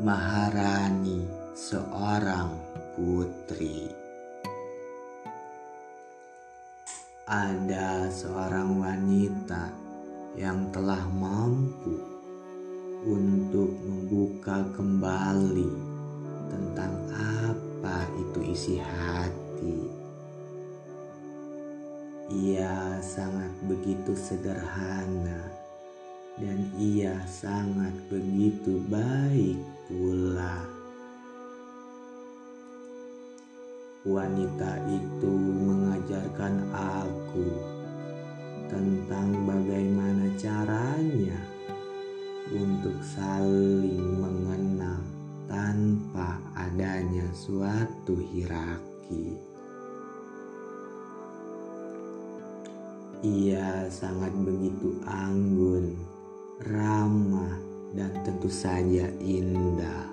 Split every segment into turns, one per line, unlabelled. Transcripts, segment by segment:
Maharani seorang putri. Ada seorang wanita yang telah mampu untuk membuka kembali tentang apa itu isi hati. Ia sangat begitu sederhana dan ia sangat begitu baik pula. Wanita itu mengajarkan aku tentang bagaimana caranya untuk saling mengenal tanpa adanya suatu hierarki. Ia sangat begitu anggun, ramah, dan tentu saja indah.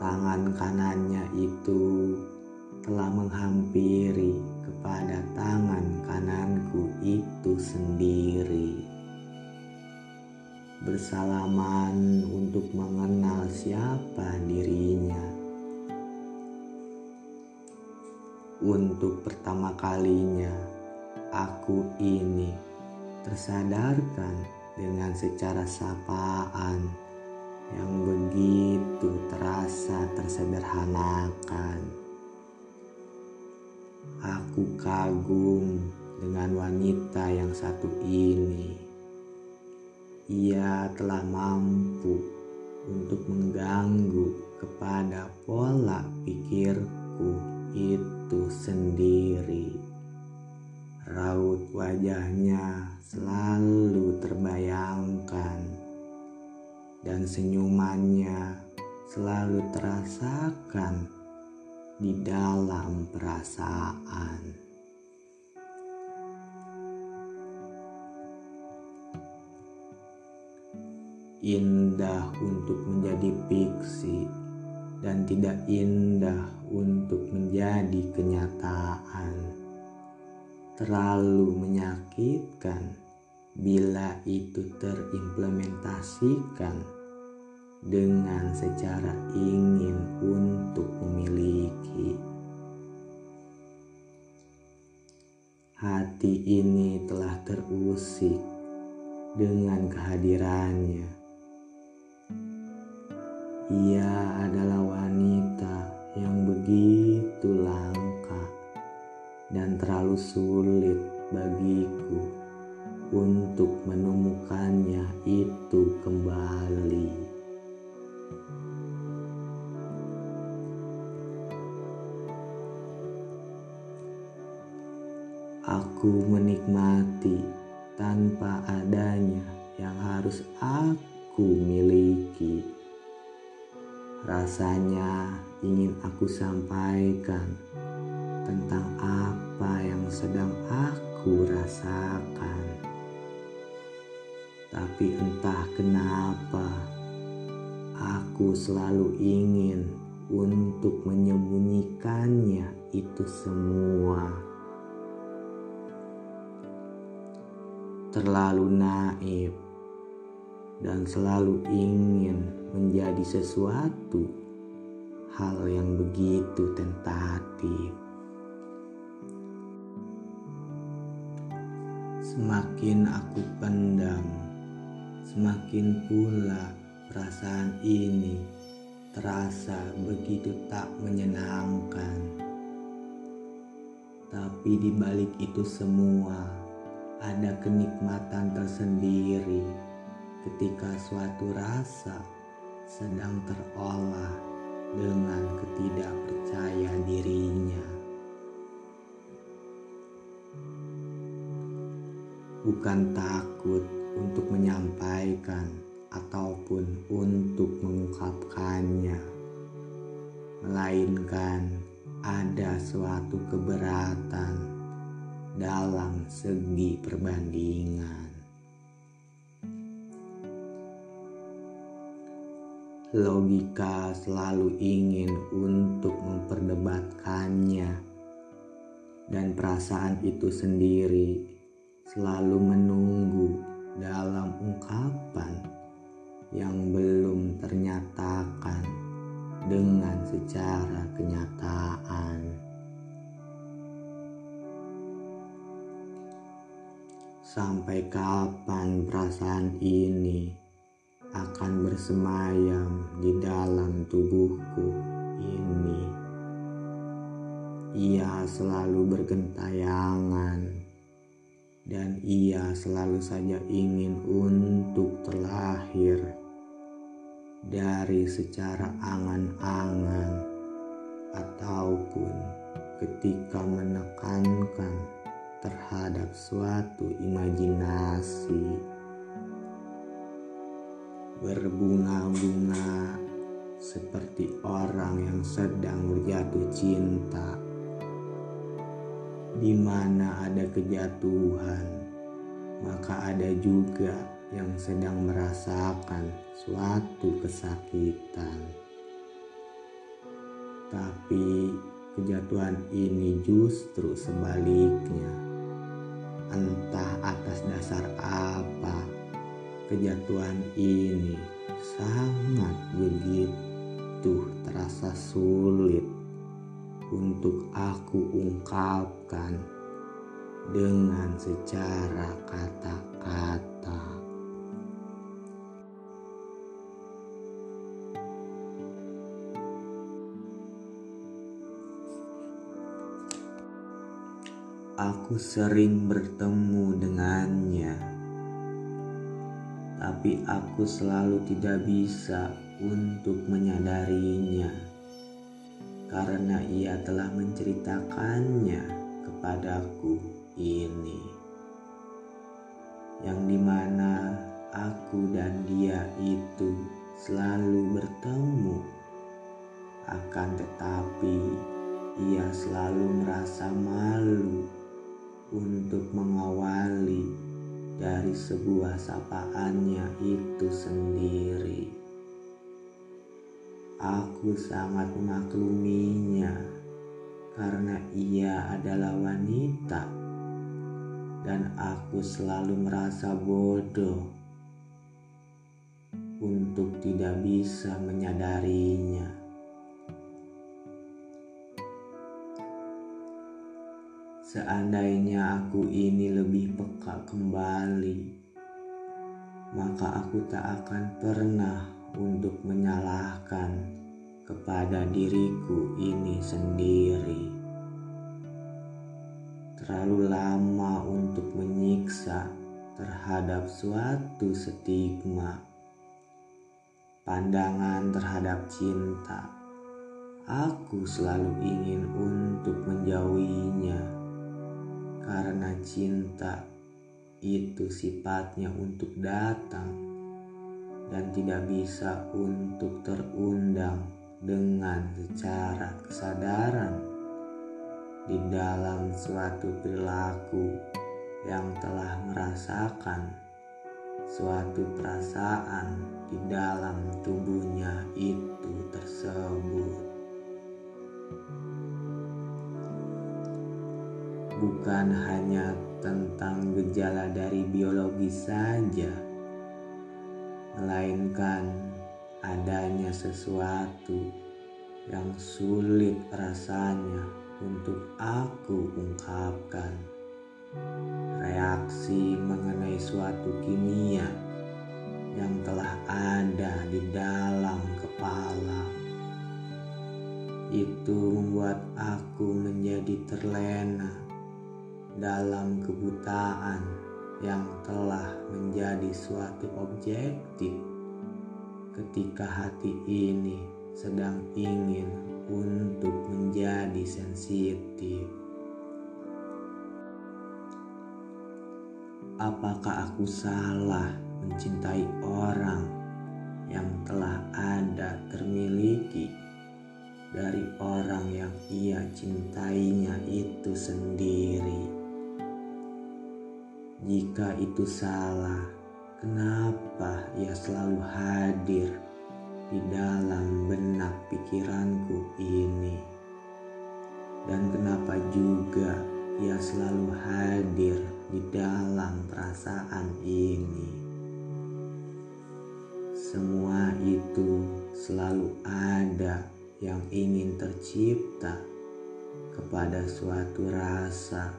Tangan kanannya itu telah menghampiri kepada tangan kananku itu sendiri. Bersalaman untuk mengenal siapa dirinya Untuk pertama kalinya, aku ini tersadarkan dengan secara sapaan yang begitu terasa tersederhanakan. Aku kagum dengan wanita yang satu ini. Ia telah mampu untuk mengganggu kepada pola pikirku itu sendiri. Raut wajahnya selalu terbayangkan dan senyumannya selalu terasakan di dalam perasaan. Indah untuk menjadi fiksi dan tidak indah untuk menjadi kenyataan. Terlalu menyakitkan bila itu terimplementasikan dengan secara ingin untuk memiliki. Hati ini telah terusik dengan kehadirannya ia adalah wanita yang begitu terlalu sulit bagiku untuk menemukannya itu kembali. Aku menikmati tanpa adanya yang harus aku miliki. Rasanya ingin aku sampaikan tentang apa yang sedang aku rasakan. Tapi entah kenapa, aku selalu ingin untuk menyembunyikannya itu semua. Terlalu naif dan selalu ingin menjadi sesuatu hal yang begitu tentatif. Semakin aku pendam, semakin pula perasaan ini terasa begitu tak menyenangkan. Tapi di balik itu semua ada kenikmatan tersendiri ketika suatu rasa sedang terolah dengan ketidakpercaya dirinya. Bukan takut untuk menyampaikan ataupun untuk mengungkapkannya, melainkan ada suatu keberatan dalam segi perbandingan. logika selalu ingin untuk memperdebatkannya, dan perasaan itu sendiri selalu menunggu dalam ungkapan yang belum ternyatakan dengan secara kenyataan. Sampai kapan perasaan ini akan bersemayam di dalam tubuhku ini? Ia selalu bergentayangan dan ia selalu saja ingin untuk terlahir dari secara angan-angan ataupun ketika menekankan terhadap suatu imajinasi berbunga-bunga seperti orang yang sedang berjatuh cinta di mana ada kejatuhan, maka ada juga yang sedang merasakan suatu kesakitan. Tapi kejatuhan ini justru sebaliknya. Entah atas dasar apa, kejatuhan ini sangat begitu terasa sulit untuk aku ungkapkan dengan secara kata-kata. Aku sering bertemu dengannya, tapi aku selalu tidak bisa untuk menyadarinya karena ia telah menceritakannya kepadaku ini yang di mana aku dan dia itu selalu bertemu akan tetapi ia selalu merasa malu untuk mengawali dari sebuah sapaannya itu sendiri. Aku sangat memakluminya karena ia adalah wanita dan aku selalu merasa bodoh untuk tidak bisa menyadarinya. Seandainya aku ini lebih peka kembali, maka aku tak akan pernah untuk menyalahkan kepada diriku ini sendiri. Terlalu lama untuk menyiksa terhadap suatu stigma, pandangan terhadap cinta. Aku selalu ingin untuk menjauhinya karena cinta itu sifatnya untuk datang dan tidak bisa untuk terundang dengan secara kesadaran di dalam suatu perilaku yang telah merasakan suatu perasaan di dalam tubuhnya itu tersebut. Bukan hanya tentang gejala dari biologi saja, melainkan adanya sesuatu yang sulit rasanya untuk aku ungkapkan. Reaksi mengenai suatu kimia yang telah ada di dalam kepala itu membuat aku menjadi terlena dalam kebutaan yang telah menjadi suatu objektif ketika hati ini sedang ingin untuk menjadi sensitif. Apakah aku salah mencintai orang yang telah ada termiliki dari orang yang ia cintainya itu sendiri? Jika itu salah, kenapa ia selalu hadir di dalam benak pikiranku ini? Dan kenapa juga ia selalu hadir di dalam perasaan ini? semua itu selalu ada yang ingin tercipta kepada suatu rasa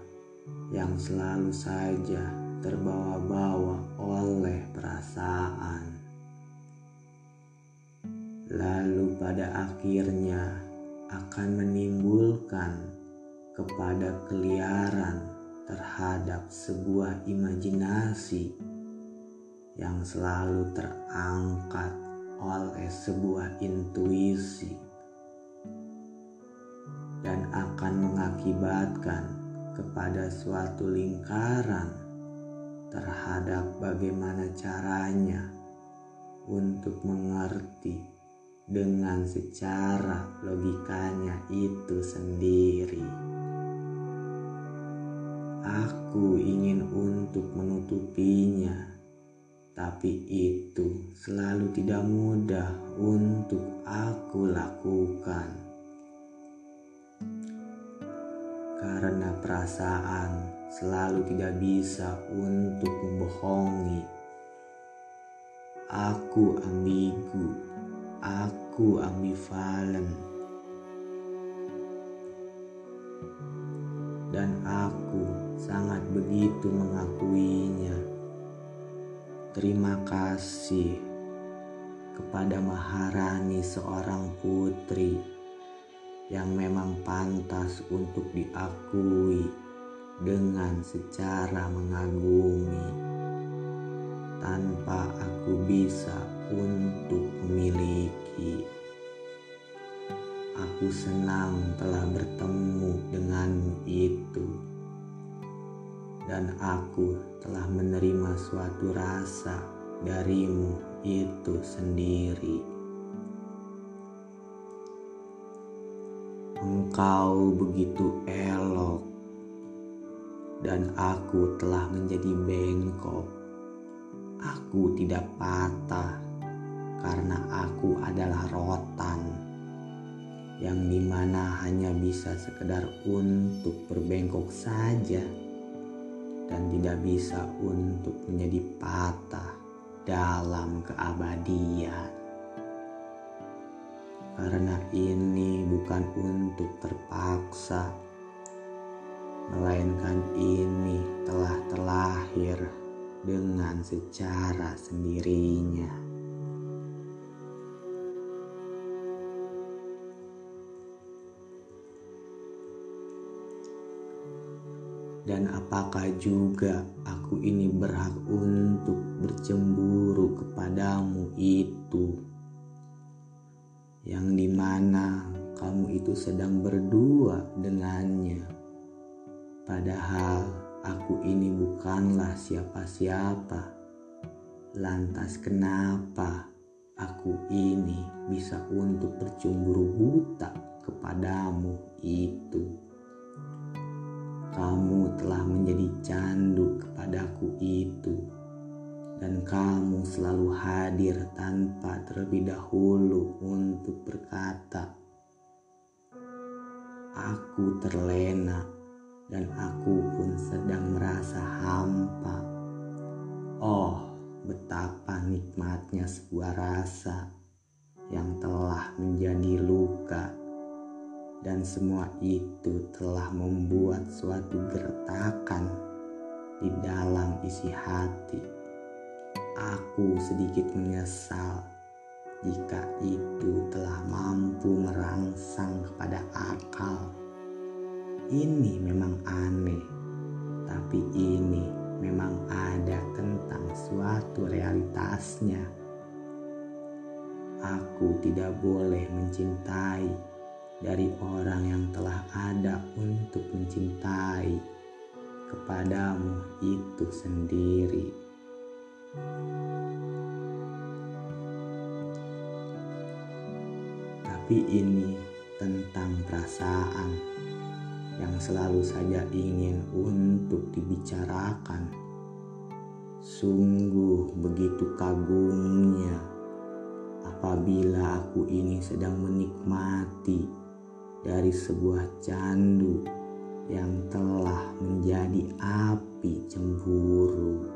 yang selalu saja terbawa-bawa oleh perasaan. Lalu pada akhirnya akan menimbulkan kepada keliaran terhadap sebuah imajinasi yang selalu terangkat oleh sebuah intuisi dan akan mengakibatkan kepada suatu lingkaran terhadap bagaimana caranya untuk mengerti dengan secara logikanya itu sendiri. Aku ingin untuk menutupinya, tapi itu selalu tidak mudah untuk aku lakukan. Karena perasaan selalu tidak bisa untuk membohongi. Aku ambigu, aku ambivalen. Dan aku sangat begitu mengakuinya. Terima kasih kepada Maharani seorang putri yang memang pantas untuk diakui dengan secara mengagumi tanpa aku bisa untuk memiliki. Aku senang telah bertemu denganmu itu dan aku telah menerima suatu rasa darimu itu sendiri. Engkau begitu elok, dan aku telah menjadi bengkok. Aku tidak patah karena aku adalah rotan yang di mana hanya bisa sekedar untuk berbengkok saja dan tidak bisa untuk menjadi patah dalam keabadian. Karena ini bukan untuk terpaksa, melainkan ini telah terlahir dengan secara sendirinya. Dan apakah juga aku ini berhak untuk bercemburu kepadamu itu? Yang di mana kamu itu sedang berdua dengannya. Padahal aku ini bukanlah siapa-siapa. Lantas kenapa aku ini bisa untuk bercemburu buta kepadamu itu? kamu telah menjadi candu kepadaku itu, dan kamu selalu hadir tanpa terlebih dahulu untuk berkata, "Aku terlena, dan aku pun sedang merasa hampa." Oh, betapa nikmatnya sebuah rasa yang telah menjadi luka dan semua itu telah membuat suatu gertakan di dalam isi hati. Aku sedikit menyesal jika itu telah mampu merangsang kepada akal. Ini memang aneh, tapi ini memang ada tentang suatu realitasnya. Aku tidak boleh mencintai dari orang yang telah ada untuk mencintai kepadamu itu sendiri. Tapi ini tentang perasaan yang selalu saja ingin untuk dibicarakan. Sungguh begitu kagumnya apabila aku ini sedang menikmati dari sebuah candu yang telah menjadi api cemburu.